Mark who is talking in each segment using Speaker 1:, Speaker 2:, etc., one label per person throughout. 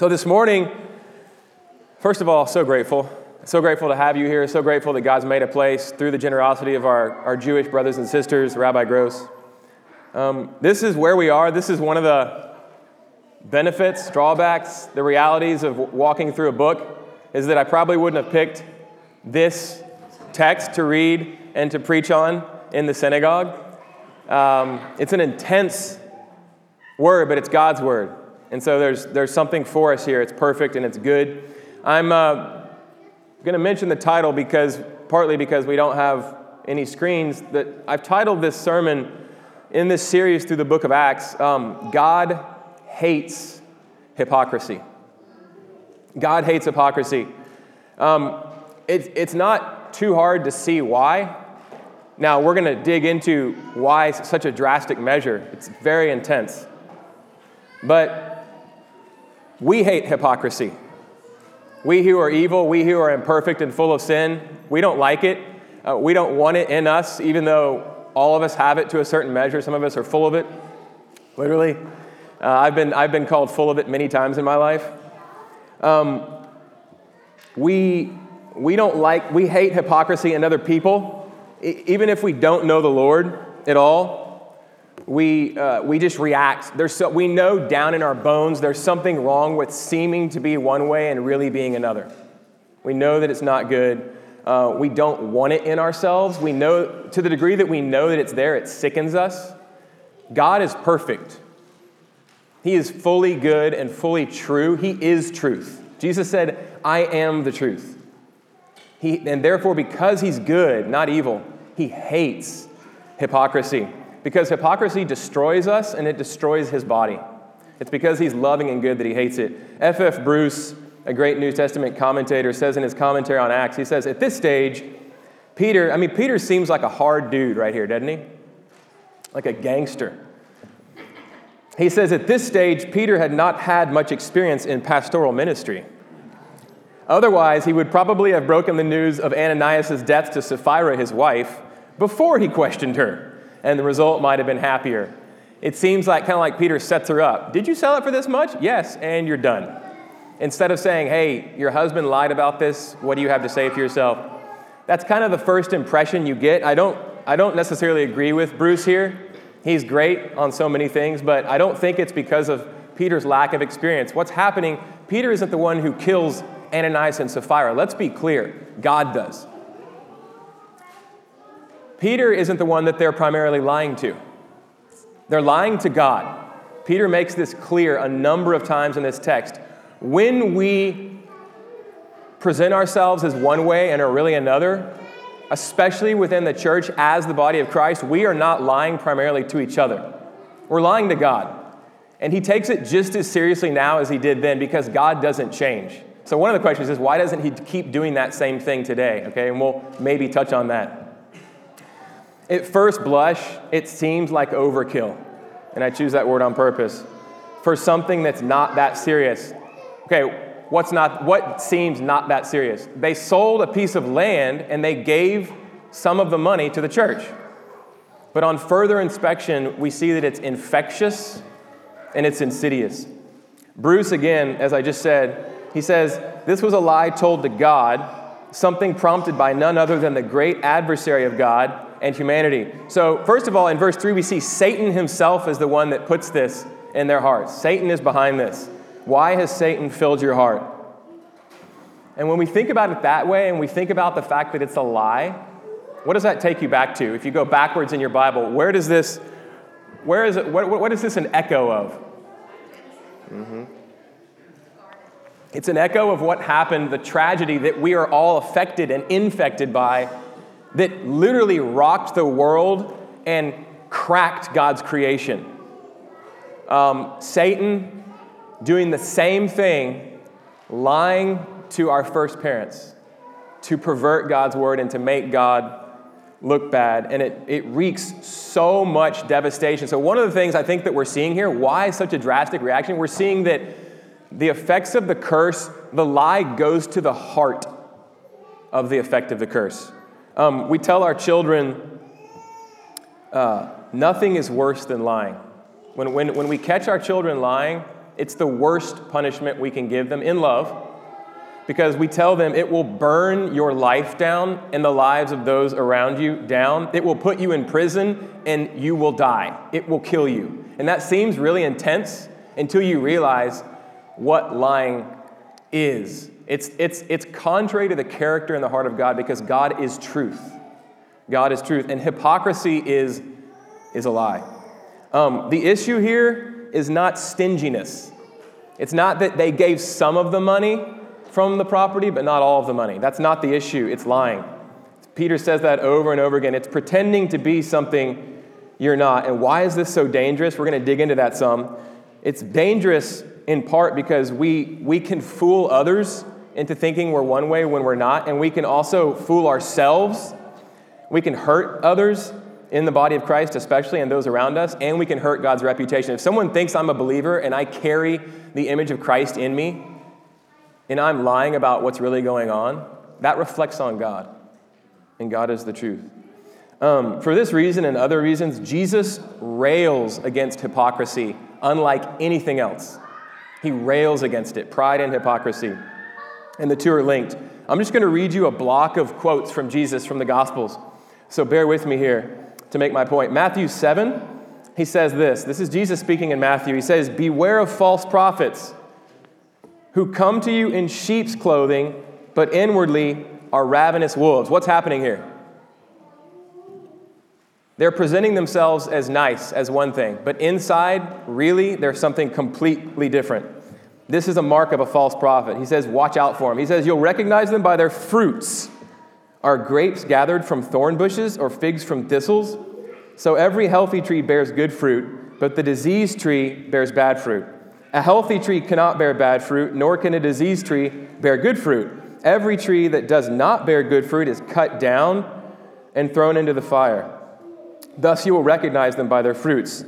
Speaker 1: So this morning, first of all, so grateful. So grateful to have you here. So grateful that God's made a place through the generosity of our, our Jewish brothers and sisters, Rabbi Gross. Um, this is where we are. This is one of the benefits, drawbacks, the realities of walking through a book is that I probably wouldn't have picked this text to read and to preach on in the synagogue. Um, it's an intense word, but it's God's word. And so there's, there's something for us here. It's perfect and it's good. I'm uh, going to mention the title because, partly because we don't have any screens, that I've titled this sermon in this series through the book of Acts um, God Hates Hypocrisy. God hates hypocrisy. Um, it, it's not too hard to see why. Now, we're going to dig into why such a drastic measure. It's very intense. But we hate hypocrisy. We who are evil, we who are imperfect and full of sin, we don't like it. Uh, we don't want it in us, even though all of us have it to a certain measure. Some of us are full of it, literally. Uh, I've, been, I've been called full of it many times in my life. Um, we, we don't like, we hate hypocrisy in other people. even if we don't know the Lord at all, we, uh, we just react. There's so, we know down in our bones there's something wrong with seeming to be one way and really being another. We know that it's not good. Uh, we don't want it in ourselves. We know, to the degree that we know that it's there, it sickens us. God is perfect. He is fully good and fully true. He is truth. Jesus said, I am the truth. He, and therefore, because he's good, not evil, he hates hypocrisy. Because hypocrisy destroys us and it destroys his body. It's because he's loving and good that he hates it. F.F. F. Bruce, a great New Testament commentator, says in his commentary on Acts, he says, At this stage, Peter, I mean, Peter seems like a hard dude right here, doesn't he? Like a gangster. He says at this stage, Peter had not had much experience in pastoral ministry. Otherwise, he would probably have broken the news of Ananias' death to Sapphira, his wife, before he questioned her, and the result might have been happier. It seems like kind of like Peter sets her up. Did you sell it for this much? Yes, and you're done. Instead of saying, hey, your husband lied about this, what do you have to say for yourself? That's kind of the first impression you get. I don't, I don't necessarily agree with Bruce here. He's great on so many things, but I don't think it's because of Peter's lack of experience. What's happening, Peter isn't the one who kills Ananias and Sapphira. Let's be clear God does. Peter isn't the one that they're primarily lying to, they're lying to God. Peter makes this clear a number of times in this text. When we present ourselves as one way and are really another, especially within the church as the body of Christ, we are not lying primarily to each other. We're lying to God. And he takes it just as seriously now as he did then because God doesn't change. So, one of the questions is why doesn't he keep doing that same thing today? Okay, and we'll maybe touch on that. At first blush, it seems like overkill. And I choose that word on purpose for something that's not that serious. Okay, what's not what seems not that serious. They sold a piece of land and they gave some of the money to the church. But on further inspection, we see that it's infectious and it's insidious. Bruce, again, as I just said, he says, This was a lie told to God, something prompted by none other than the great adversary of God and humanity. So, first of all, in verse 3, we see Satan himself is the one that puts this in their hearts. Satan is behind this. Why has Satan filled your heart? And when we think about it that way and we think about the fact that it's a lie, what does that take you back to? If you go backwards in your Bible, where does this, where is it, what, what is this an echo of? Mm-hmm. It's an echo of what happened, the tragedy that we are all affected and infected by, that literally rocked the world and cracked God's creation. Um, Satan doing the same thing, lying to our first parents to pervert God's word and to make God look bad. And it, it wreaks so much devastation. So, one of the things I think that we're seeing here, why such a drastic reaction? We're seeing that the effects of the curse, the lie goes to the heart of the effect of the curse. Um, we tell our children, uh, nothing is worse than lying. When, when, when we catch our children lying, It's the worst punishment we can give them in love because we tell them it will burn your life down and the lives of those around you down. It will put you in prison and you will die. It will kill you. And that seems really intense until you realize what lying is. It's, it's, it's contrary to the character and the heart of God because God is truth. God is truth. And hypocrisy is, is a lie. Um, the issue here is not stinginess. It's not that they gave some of the money from the property, but not all of the money. That's not the issue. It's lying. Peter says that over and over again. It's pretending to be something you're not. And why is this so dangerous? We're going to dig into that some. It's dangerous in part because we, we can fool others into thinking we're one way when we're not, and we can also fool ourselves. We can hurt others in the body of Christ, especially, and those around us, and we can hurt God's reputation. If someone thinks I'm a believer and I carry the image of Christ in me, and I'm lying about what's really going on, that reflects on God, and God is the truth. Um, for this reason and other reasons, Jesus rails against hypocrisy unlike anything else. He rails against it, pride and hypocrisy and the two are linked. I'm just going to read you a block of quotes from Jesus from the Gospels. So bear with me here to make my point. Matthew 7, he says this. This is Jesus speaking in Matthew. He says, Beware of false prophets who come to you in sheep's clothing, but inwardly are ravenous wolves. What's happening here? They're presenting themselves as nice, as one thing, but inside, really, there's something completely different. This is a mark of a false prophet. He says, Watch out for him. He says, You'll recognize them by their fruits. Are grapes gathered from thorn bushes or figs from thistles? So every healthy tree bears good fruit, but the diseased tree bears bad fruit. A healthy tree cannot bear bad fruit, nor can a diseased tree bear good fruit. Every tree that does not bear good fruit is cut down and thrown into the fire. Thus you will recognize them by their fruits.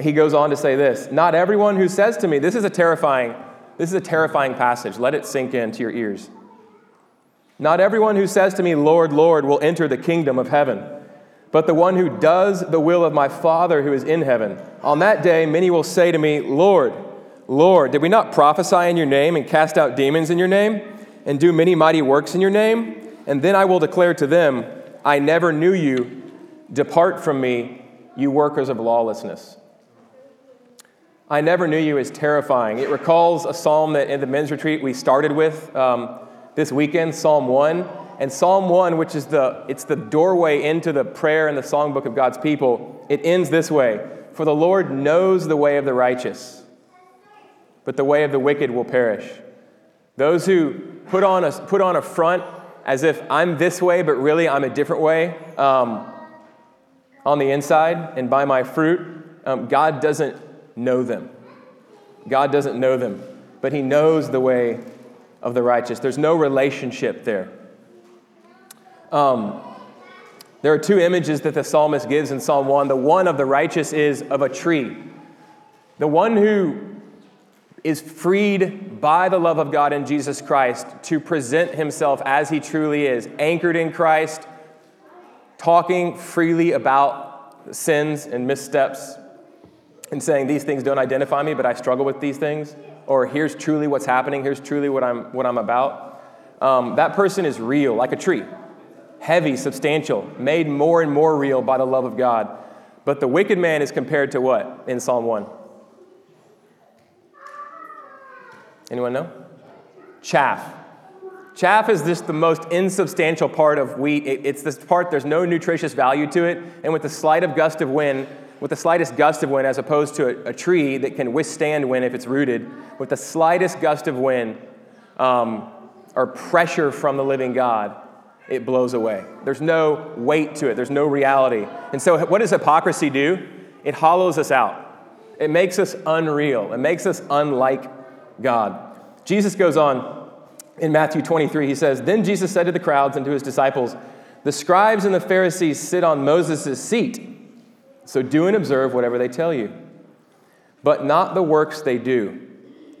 Speaker 1: He goes on to say this Not everyone who says to me, This is a terrifying this is a terrifying passage. Let it sink into your ears. Not everyone who says to me, Lord, Lord, will enter the kingdom of heaven, but the one who does the will of my Father who is in heaven. On that day, many will say to me, Lord, Lord, did we not prophesy in your name and cast out demons in your name and do many mighty works in your name? And then I will declare to them, I never knew you. Depart from me, you workers of lawlessness. I never knew you is terrifying. It recalls a psalm that in the men's retreat we started with um, this weekend, Psalm 1. And Psalm 1, which is the, it's the doorway into the prayer and the songbook of God's people, it ends this way For the Lord knows the way of the righteous, but the way of the wicked will perish. Those who put on a, put on a front as if I'm this way, but really I'm a different way um, on the inside and by my fruit, um, God doesn't know them. God doesn't know them, but He knows the way of the righteous. There's no relationship there. Um, there are two images that the psalmist gives in Psalm 1. The one of the righteous is of a tree. The one who is freed by the love of God in Jesus Christ to present himself as he truly is, anchored in Christ, talking freely about sins and missteps, and saying these things don't identify me, but I struggle with these things, or here's truly what's happening, here's truly what I'm, what I'm about, um, that person is real, like a tree, heavy, substantial, made more and more real by the love of God. But the wicked man is compared to what in Psalm 1? Anyone know? Chaff. Chaff is just the most insubstantial part of wheat. It's this part, there's no nutritious value to it. And with the slight of gust of wind, with the slightest gust of wind, as opposed to a, a tree that can withstand wind if it's rooted, with the slightest gust of wind um, or pressure from the living God, it blows away. There's no weight to it, there's no reality. And so, what does hypocrisy do? It hollows us out, it makes us unreal, it makes us unlike God. Jesus goes on in Matthew 23, he says, Then Jesus said to the crowds and to his disciples, The scribes and the Pharisees sit on Moses' seat. So do and observe whatever they tell you. But not the works they do.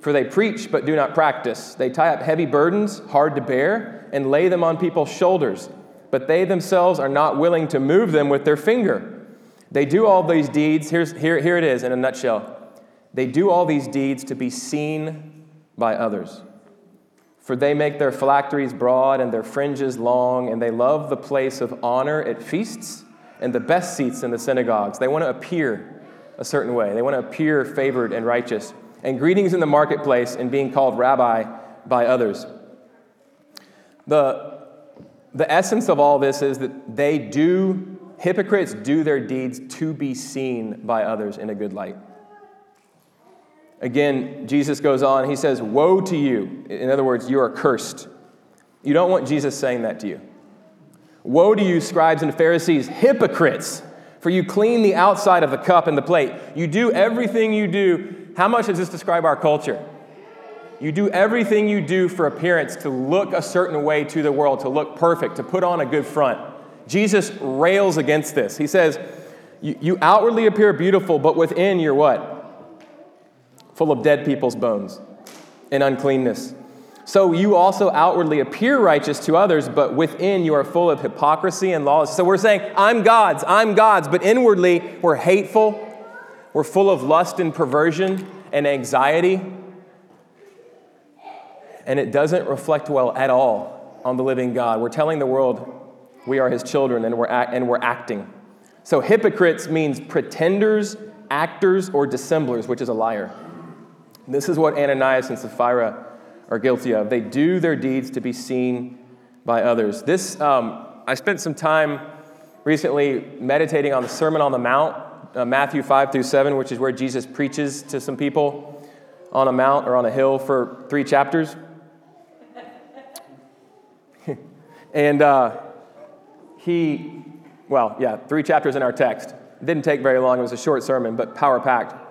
Speaker 1: For they preach, but do not practice. They tie up heavy burdens, hard to bear, and lay them on people's shoulders. But they themselves are not willing to move them with their finger. They do all these deeds. Here's, here, here it is in a nutshell They do all these deeds to be seen by others. For they make their phylacteries broad and their fringes long, and they love the place of honor at feasts and the best seats in the synagogues. They want to appear a certain way, they want to appear favored and righteous. And greetings in the marketplace and being called rabbi by others. The, the essence of all this is that they do, hypocrites do their deeds to be seen by others in a good light. Again, Jesus goes on, he says, Woe to you. In other words, you are cursed. You don't want Jesus saying that to you. Woe to you, scribes and Pharisees, hypocrites, for you clean the outside of the cup and the plate. You do everything you do. How much does this describe our culture? You do everything you do for appearance to look a certain way to the world, to look perfect, to put on a good front. Jesus rails against this. He says, You outwardly appear beautiful, but within you're what? full of dead people's bones and uncleanness. So you also outwardly appear righteous to others, but within you are full of hypocrisy and lawlessness. So we're saying, I'm God's, I'm God's, but inwardly we're hateful, we're full of lust and perversion and anxiety, and it doesn't reflect well at all on the living God. We're telling the world we are his children and we're, act- and we're acting. So hypocrites means pretenders, actors, or dissemblers, which is a liar. This is what Ananias and Sapphira are guilty of. They do their deeds to be seen by others. This, um, I spent some time recently meditating on the Sermon on the Mount, uh, Matthew 5 through 7, which is where Jesus preaches to some people on a mount or on a hill for three chapters. and uh, he, well, yeah, three chapters in our text. It didn't take very long. It was a short sermon, but power packed.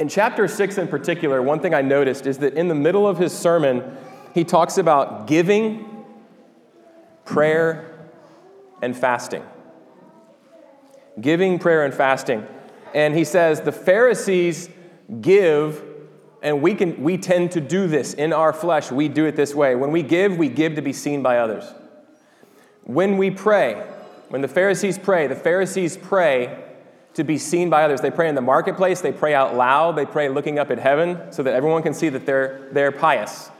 Speaker 1: In chapter 6 in particular, one thing I noticed is that in the middle of his sermon, he talks about giving, prayer, and fasting. Giving, prayer, and fasting. And he says the Pharisees give, and we, can, we tend to do this in our flesh. We do it this way. When we give, we give to be seen by others. When we pray, when the Pharisees pray, the Pharisees pray to be seen by others. They pray in the marketplace, they pray out loud, they pray looking up at heaven so that everyone can see that they're, they're pious.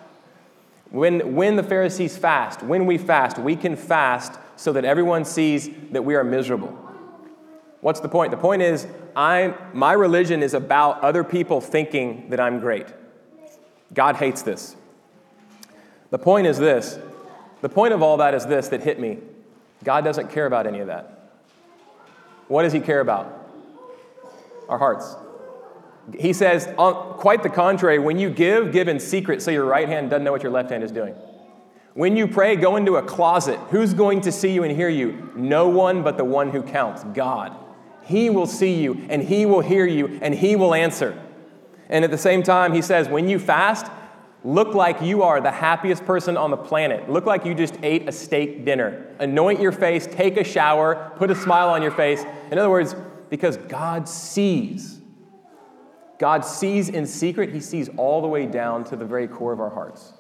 Speaker 1: When, when the Pharisees fast, when we fast, we can fast so that everyone sees that we are miserable. What's the point? The point is, I, my religion is about other people thinking that I'm great. God hates this. The point is this the point of all that is this that hit me God doesn't care about any of that. What does He care about? Our hearts. He says, quite the contrary, when you give, give in secret so your right hand doesn't know what your left hand is doing. When you pray, go into a closet. Who's going to see you and hear you? No one but the one who counts, God. He will see you and He will hear you and He will answer. And at the same time, He says, when you fast, look like you are the happiest person on the planet. Look like you just ate a steak dinner. Anoint your face, take a shower, put a smile on your face. In other words, because God sees. God sees in secret, He sees all the way down to the very core of our hearts.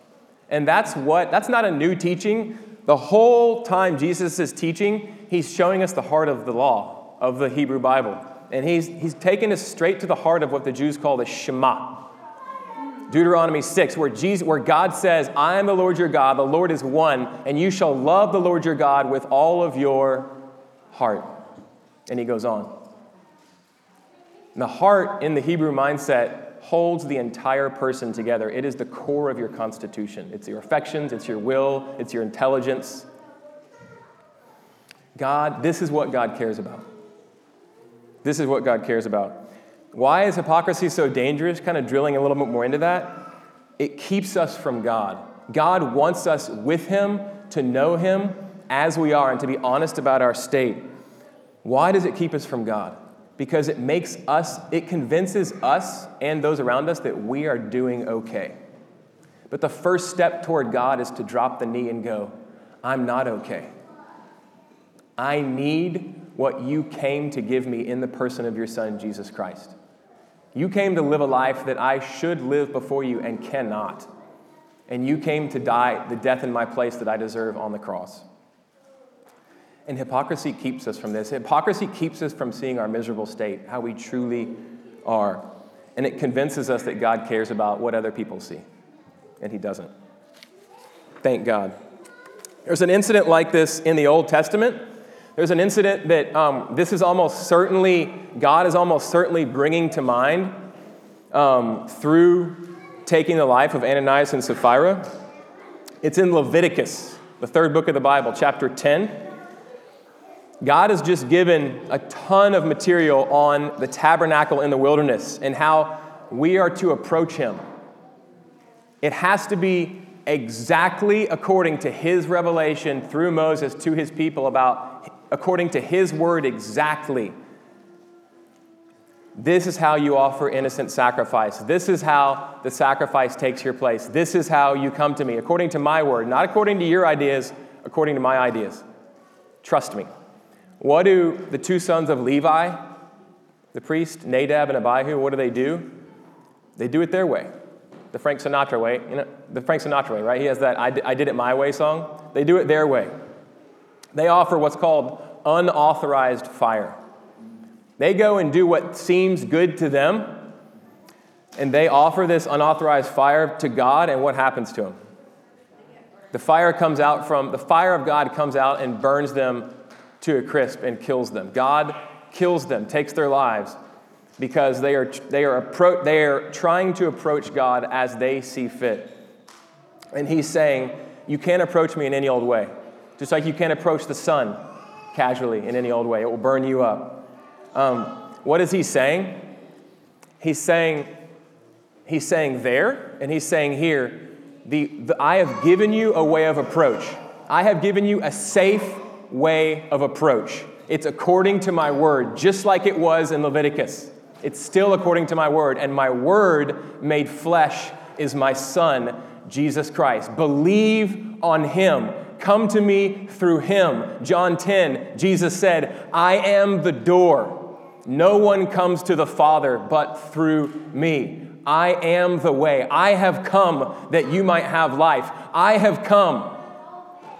Speaker 1: And that's what, that's not a new teaching. The whole time Jesus is teaching, He's showing us the heart of the law, of the Hebrew Bible. And He's, he's taken us straight to the heart of what the Jews call the Shema. Deuteronomy 6, where, Jesus, where God says, I am the Lord your God, the Lord is one, and you shall love the Lord your God with all of your heart. And he goes on. And the heart in the Hebrew mindset holds the entire person together. It is the core of your constitution. It's your affections, it's your will, it's your intelligence. God, this is what God cares about. This is what God cares about. Why is hypocrisy so dangerous? Kind of drilling a little bit more into that. It keeps us from God. God wants us with Him to know Him as we are and to be honest about our state. Why does it keep us from God? Because it makes us, it convinces us and those around us that we are doing okay. But the first step toward God is to drop the knee and go, I'm not okay. I need what you came to give me in the person of your Son, Jesus Christ. You came to live a life that I should live before you and cannot. And you came to die the death in my place that I deserve on the cross. And hypocrisy keeps us from this. Hypocrisy keeps us from seeing our miserable state, how we truly are. And it convinces us that God cares about what other people see, and He doesn't. Thank God. There's an incident like this in the Old Testament. There's an incident that um, this is almost certainly, God is almost certainly bringing to mind um, through taking the life of Ananias and Sapphira. It's in Leviticus, the third book of the Bible, chapter 10. God has just given a ton of material on the tabernacle in the wilderness and how we are to approach Him. It has to be exactly according to His revelation through Moses to His people about, according to His word exactly. This is how you offer innocent sacrifice. This is how the sacrifice takes your place. This is how you come to me, according to my word, not according to your ideas, according to my ideas. Trust me. What do the two sons of Levi, the priest, Nadab and Abihu, what do they do? They do it their way. The Frank Sinatra way, you know, the Frank Sinatra way, right? He has that I, I did it my way song. They do it their way. They offer what's called unauthorized fire. They go and do what seems good to them, and they offer this unauthorized fire to God, and what happens to them? The fire comes out from, the fire of God comes out and burns them to a crisp and kills them. God kills them, takes their lives, because they are, they are, appro- they are trying to approach God as they see fit. And He's saying, You can't approach me in any old way. Just like you can't approach the sun casually in any old way, it will burn you up. Um, what is he saying? He's saying, he's saying there, and he's saying here, the, the, I have given you a way of approach. I have given you a safe way of approach. It's according to my word, just like it was in Leviticus. It's still according to my word, and my word made flesh is my son, Jesus Christ. Believe on him. Come to me through him. John 10, Jesus said, I am the door. No one comes to the Father but through me. I am the way. I have come that you might have life. I have come,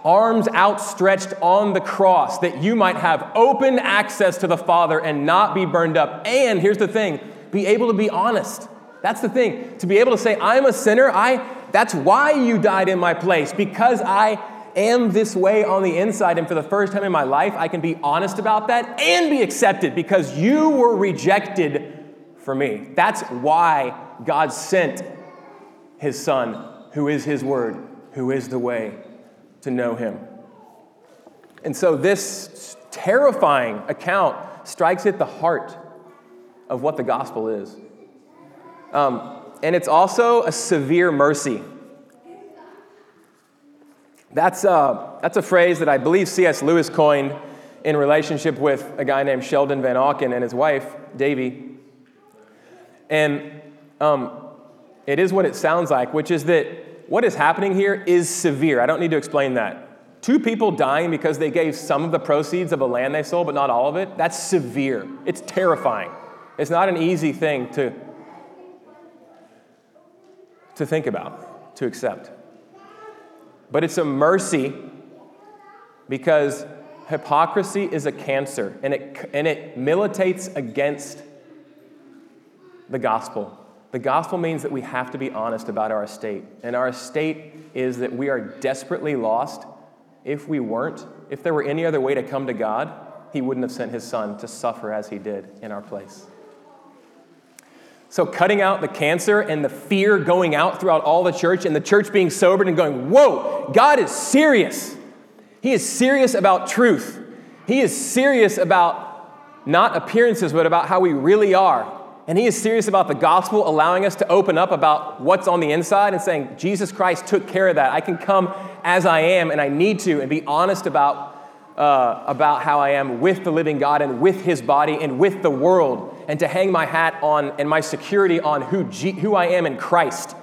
Speaker 1: arms outstretched on the cross, that you might have open access to the Father and not be burned up. And here's the thing be able to be honest. That's the thing. To be able to say, I'm a sinner, I, that's why you died in my place, because I am this way on the inside, and for the first time in my life, I can be honest about that and be accepted because you were rejected for me. That's why God sent his son, who is his word, who is the way to know him. And so, this terrifying account strikes at the heart of what the gospel is. Um, and it's also a severe mercy. That's, uh, that's a phrase that I believe C.S. Lewis coined in relationship with a guy named Sheldon Vanauken and his wife, Davy. And um, it is what it sounds like, which is that what is happening here is severe. I don't need to explain that. Two people dying because they gave some of the proceeds of a land they sold, but not all of it, that's severe. It's terrifying. It's not an easy thing to, to think about, to accept. But it's a mercy because hypocrisy is a cancer and it, and it militates against the gospel. The gospel means that we have to be honest about our estate. And our estate is that we are desperately lost. If we weren't, if there were any other way to come to God, He wouldn't have sent His Son to suffer as He did in our place. So, cutting out the cancer and the fear going out throughout all the church, and the church being sobered and going, Whoa, God is serious. He is serious about truth. He is serious about not appearances, but about how we really are. And He is serious about the gospel, allowing us to open up about what's on the inside and saying, Jesus Christ took care of that. I can come as I am, and I need to, and be honest about uh, about how I am with the living God and with his body and with the world, and to hang my hat on and my security on who, G- who I am in Christ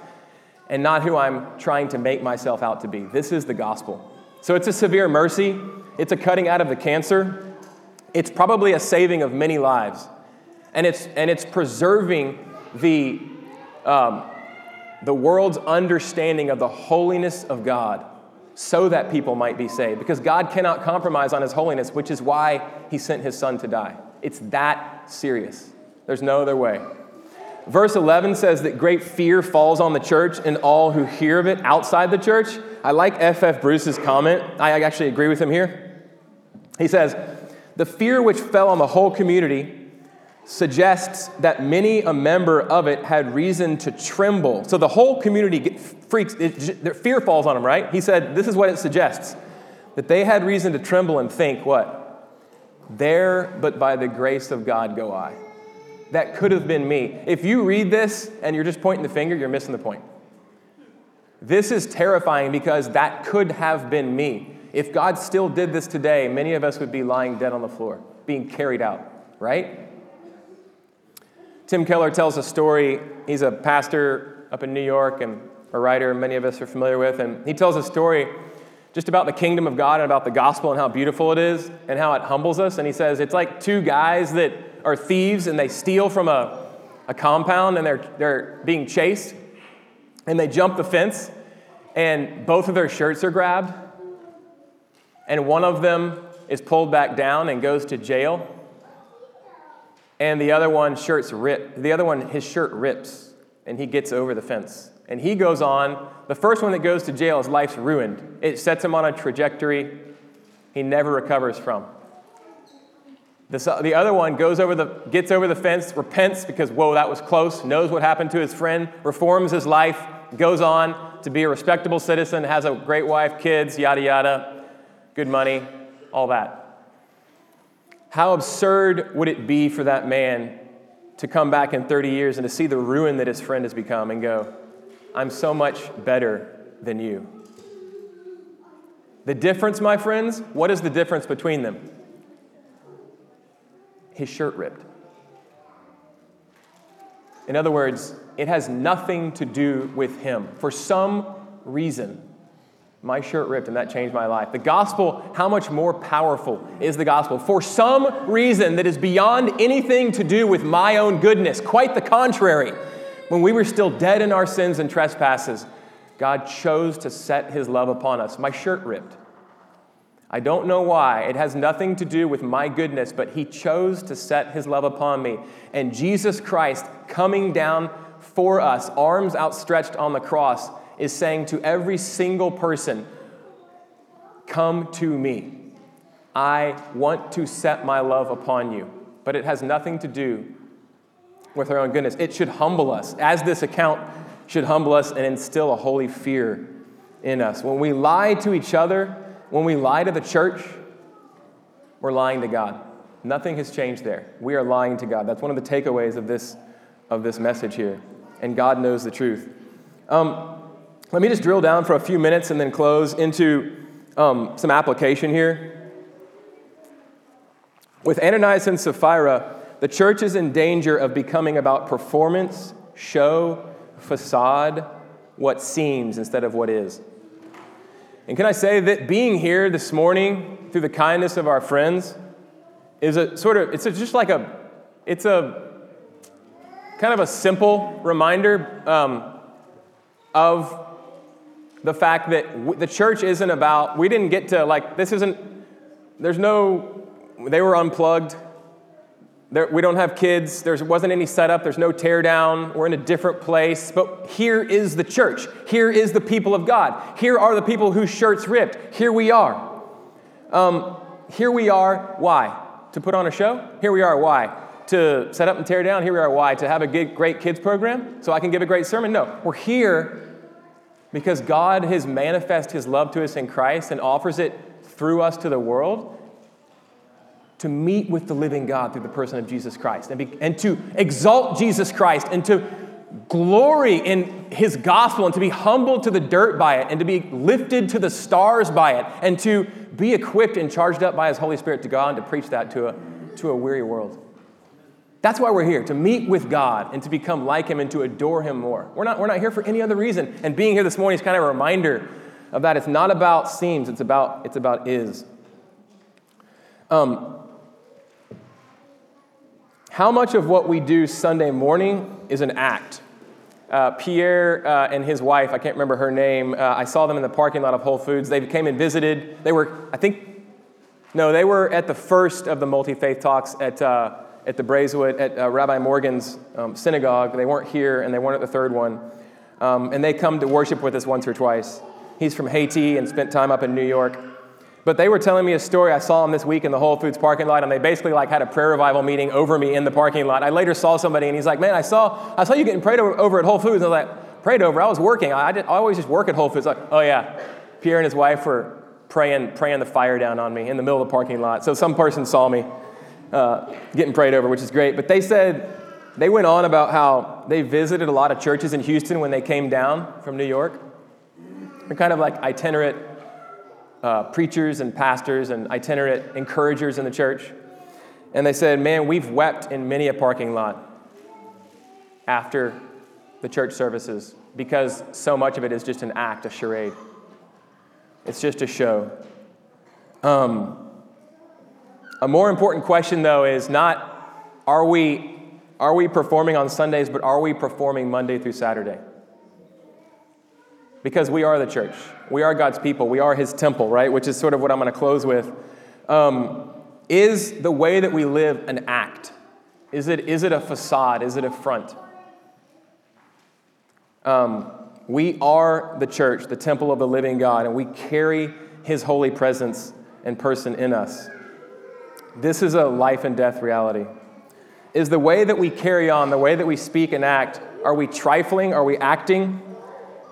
Speaker 1: and not who I'm trying to make myself out to be. This is the gospel. So it's a severe mercy, it's a cutting out of the cancer, it's probably a saving of many lives, and it's, and it's preserving the, um, the world's understanding of the holiness of God so that people might be saved. Because God cannot compromise on his holiness, which is why he sent his son to die. It's that serious. There's no other way. Verse 11 says that great fear falls on the church and all who hear of it outside the church. I like F.F. Bruce's comment. I actually agree with him here. He says, The fear which fell on the whole community suggests that many a member of it had reason to tremble. So the whole community freaks, it, fear falls on them, right? He said, This is what it suggests that they had reason to tremble and think, What? There, but by the grace of God go I. That could have been me. If you read this and you're just pointing the finger, you're missing the point. This is terrifying because that could have been me. If God still did this today, many of us would be lying dead on the floor, being carried out, right? Tim Keller tells a story. He's a pastor up in New York and a writer many of us are familiar with. And he tells a story just about the kingdom of God and about the gospel and how beautiful it is and how it humbles us. And he says it's like two guys that are thieves and they steal from a, a compound and they're, they're being chased. And they jump the fence and both of their shirts are grabbed. And one of them is pulled back down and goes to jail and the other one shirts rip the other one his shirt rips and he gets over the fence. And he goes on the first one that goes to jail his life's ruined. It sets him on a trajectory he never recovers from. The, the other one goes over the gets over the fence repents because whoa that was close knows what happened to his friend reforms his life goes on to be a respectable citizen has a great wife kids yada yada good money all that how absurd would it be for that man to come back in 30 years and to see the ruin that his friend has become and go, I'm so much better than you? The difference, my friends, what is the difference between them? His shirt ripped. In other words, it has nothing to do with him. For some reason, my shirt ripped and that changed my life. The gospel, how much more powerful is the gospel? For some reason that is beyond anything to do with my own goodness, quite the contrary. When we were still dead in our sins and trespasses, God chose to set his love upon us. My shirt ripped. I don't know why. It has nothing to do with my goodness, but he chose to set his love upon me. And Jesus Christ coming down for us, arms outstretched on the cross, is saying to every single person, Come to me. I want to set my love upon you. But it has nothing to do with our own goodness. It should humble us, as this account should humble us and instill a holy fear in us. When we lie to each other, when we lie to the church, we're lying to God. Nothing has changed there. We are lying to God. That's one of the takeaways of this, of this message here. And God knows the truth. Um, let me just drill down for a few minutes and then close into um, some application here. With Ananias and Sapphira, the church is in danger of becoming about performance, show, facade, what seems instead of what is. And can I say that being here this morning through the kindness of our friends is a sort of, it's a, just like a, it's a kind of a simple reminder um, of the fact that w- the church isn't about, we didn't get to, like, this isn't, there's no, they were unplugged. There, we don't have kids. There wasn't any setup. There's no tear down. We're in a different place. But here is the church. Here is the people of God. Here are the people whose shirts ripped. Here we are. Um, here we are. Why? To put on a show? Here we are. Why? To set up and tear down? Here we are. Why? To have a great kids program so I can give a great sermon? No. We're here because God has manifest his love to us in Christ and offers it through us to the world to meet with the living God through the person of Jesus Christ and, be, and to exalt Jesus Christ and to glory in his gospel and to be humbled to the dirt by it and to be lifted to the stars by it and to be equipped and charged up by his Holy Spirit to God and to preach that to a, to a weary world. That's why we're here, to meet with God and to become like Him and to adore Him more. We're not, we're not here for any other reason. And being here this morning is kind of a reminder of that. It's not about seems, it's about, it's about is. Um, how much of what we do Sunday morning is an act? Uh, Pierre uh, and his wife, I can't remember her name, uh, I saw them in the parking lot of Whole Foods. They came and visited. They were, I think, no, they were at the first of the multi faith talks at uh, at the Braeswood, at uh, Rabbi Morgan's um, synagogue. They weren't here and they weren't at the third one. Um, and they come to worship with us once or twice. He's from Haiti and spent time up in New York. But they were telling me a story. I saw him this week in the Whole Foods parking lot, and they basically like had a prayer revival meeting over me in the parking lot. I later saw somebody, and he's like, "Man, I saw, I saw you getting prayed over, over at Whole Foods." I was like, "Prayed over? I was working. I, I, did, I always just work at Whole Foods." Like, oh yeah, Pierre and his wife were praying, praying the fire down on me in the middle of the parking lot. So some person saw me uh, getting prayed over, which is great. But they said they went on about how they visited a lot of churches in Houston when they came down from New York. They're kind of like itinerant uh, preachers and pastors and itinerant encouragers in the church. And they said, Man, we've wept in many a parking lot after the church services because so much of it is just an act, a charade. It's just a show. Um, a more important question, though, is not are we, are we performing on Sundays, but are we performing Monday through Saturday? because we are the church. We are God's people. We are His temple, right? Which is sort of what I'm going to close with. Um, is the way that we live an act? Is it, is it a facade? Is it a front? Um, we are the church, the temple of the living God, and we carry His holy presence and person in us. This is a life and death reality. Is the way that we carry on, the way that we speak and act, are we trifling? Are we acting?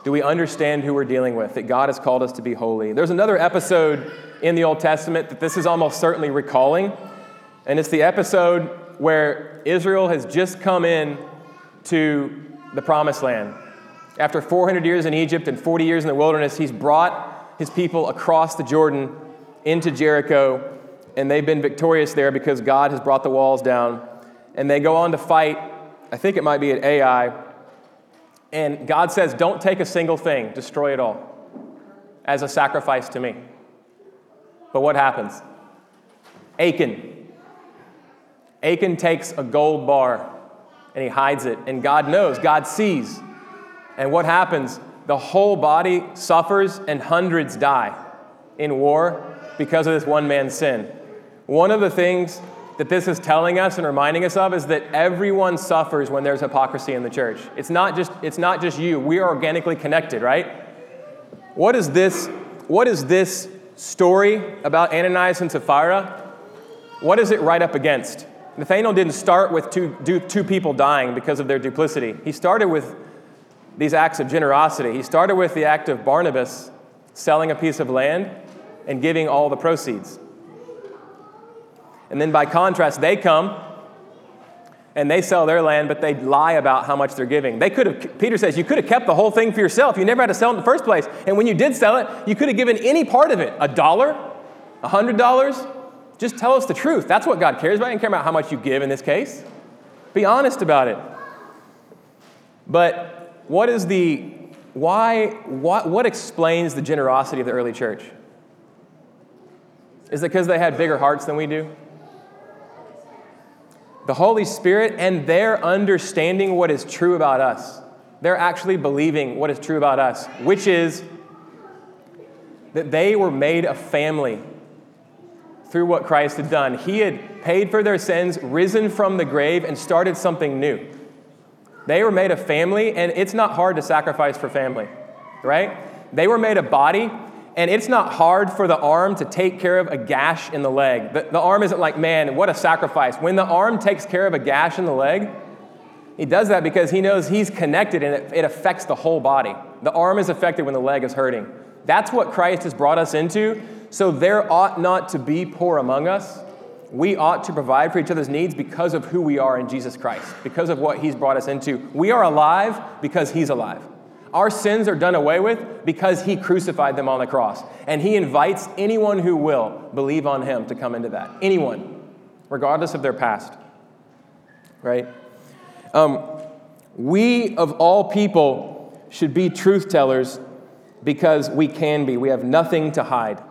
Speaker 1: Do we understand who we're dealing with? That God has called us to be holy. There's another episode in the Old Testament that this is almost certainly recalling, and it's the episode where Israel has just come in to the promised land. After 400 years in Egypt and 40 years in the wilderness, he's brought his people across the Jordan into Jericho, and they've been victorious there because God has brought the walls down. And they go on to fight, I think it might be at Ai, and God says, Don't take a single thing, destroy it all as a sacrifice to me. But what happens? Achan. Achan takes a gold bar and he hides it, and God knows, God sees. And what happens? The whole body suffers, and hundreds die in war because of this one man's sin. One of the things that this is telling us and reminding us of is that everyone suffers when there's hypocrisy in the church. It's not just, it's not just you. We are organically connected, right? What is this, what is this story about Ananias and Sapphira? What is it right up against? Nathaniel didn't start with two, two people dying because of their duplicity. He started with these acts of generosity. He started with the act of Barnabas selling a piece of land and giving all the proceeds. And then by contrast, they come and they sell their land, but they lie about how much they're giving. They could have, Peter says, you could have kept the whole thing for yourself. You never had to sell it in the first place. And when you did sell it, you could have given any part of it a dollar, a hundred dollars. Just tell us the truth. That's what God cares about. He doesn't care about how much you give in this case. Be honest about it. But what is the, why, what, what explains the generosity of the early church? Is it because they had bigger hearts than we do? The Holy Spirit and their understanding what is true about us. They're actually believing what is true about us, which is that they were made a family through what Christ had done. He had paid for their sins, risen from the grave, and started something new. They were made a family, and it's not hard to sacrifice for family, right? They were made a body and it's not hard for the arm to take care of a gash in the leg. The, the arm isn't like, man, what a sacrifice. When the arm takes care of a gash in the leg, he does that because he knows he's connected and it, it affects the whole body. The arm is affected when the leg is hurting. That's what Christ has brought us into. So there ought not to be poor among us. We ought to provide for each other's needs because of who we are in Jesus Christ, because of what he's brought us into. We are alive because he's alive. Our sins are done away with because he crucified them on the cross. And he invites anyone who will believe on him to come into that. Anyone, regardless of their past. Right? Um, we, of all people, should be truth tellers because we can be. We have nothing to hide.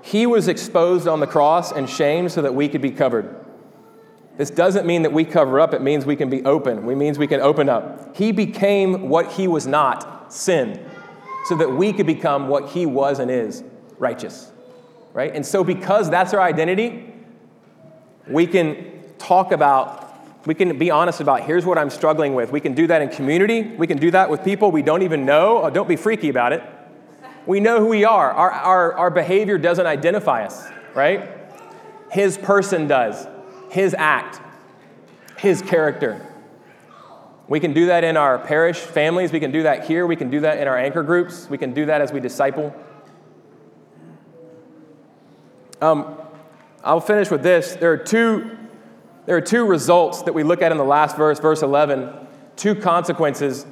Speaker 1: He was exposed on the cross and shamed so that we could be covered. This doesn't mean that we cover up, it means we can be open. It means we can open up. He became what he was not, sin, so that we could become what he was and is, righteous. Right? And so because that's our identity, we can talk about we can be honest about here's what I'm struggling with. We can do that in community. We can do that with people we don't even know. Oh, don't be freaky about it. We know who we are. Our, our, our behavior doesn't identify us, right? His person does, His act, His character. We can do that in our parish families. We can do that here. We can do that in our anchor groups. We can do that as we disciple. Um, I'll finish with this. There are two there are two results that we look at in the last verse, verse 11, two consequences,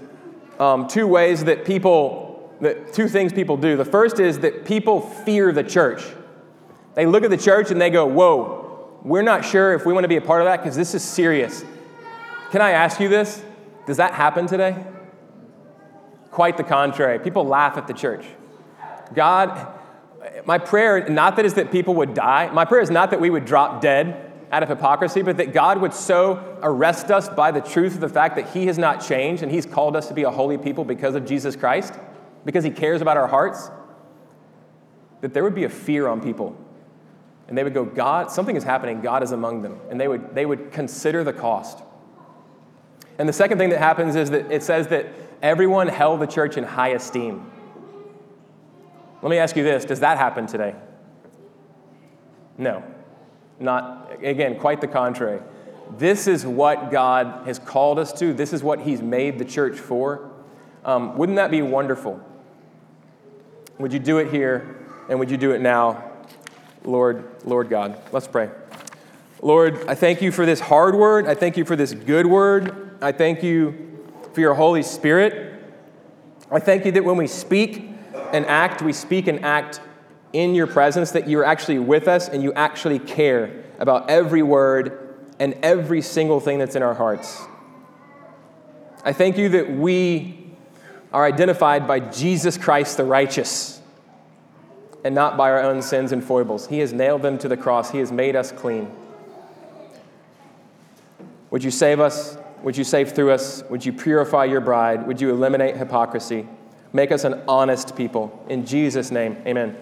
Speaker 1: um, two ways that people, that, two things people do. The first is that people fear the church. They look at the church and they go, Whoa, we're not sure if we want to be a part of that because this is serious. Can I ask you this? Does that happen today? Quite the contrary. People laugh at the church. God, my prayer, not that is that people would die, my prayer is not that we would drop dead out of hypocrisy, but that God would so arrest us by the truth of the fact that He has not changed and He's called us to be a holy people because of Jesus Christ, because He cares about our hearts, that there would be a fear on people. And they would go, God, something is happening, God is among them. And they would, they would consider the cost. And the second thing that happens is that it says that everyone held the church in high esteem. Let me ask you this does that happen today? No. Not, again, quite the contrary. This is what God has called us to, this is what He's made the church for. Um, wouldn't that be wonderful? Would you do it here and would you do it now, Lord, Lord God? Let's pray. Lord, I thank you for this hard word. I thank you for this good word. I thank you for your Holy Spirit. I thank you that when we speak and act, we speak and act in your presence, that you're actually with us and you actually care about every word and every single thing that's in our hearts. I thank you that we are identified by Jesus Christ the righteous and not by our own sins and foibles. He has nailed them to the cross, He has made us clean. Would you save us? Would you save through us? Would you purify your bride? Would you eliminate hypocrisy? Make us an honest people. In Jesus' name, amen.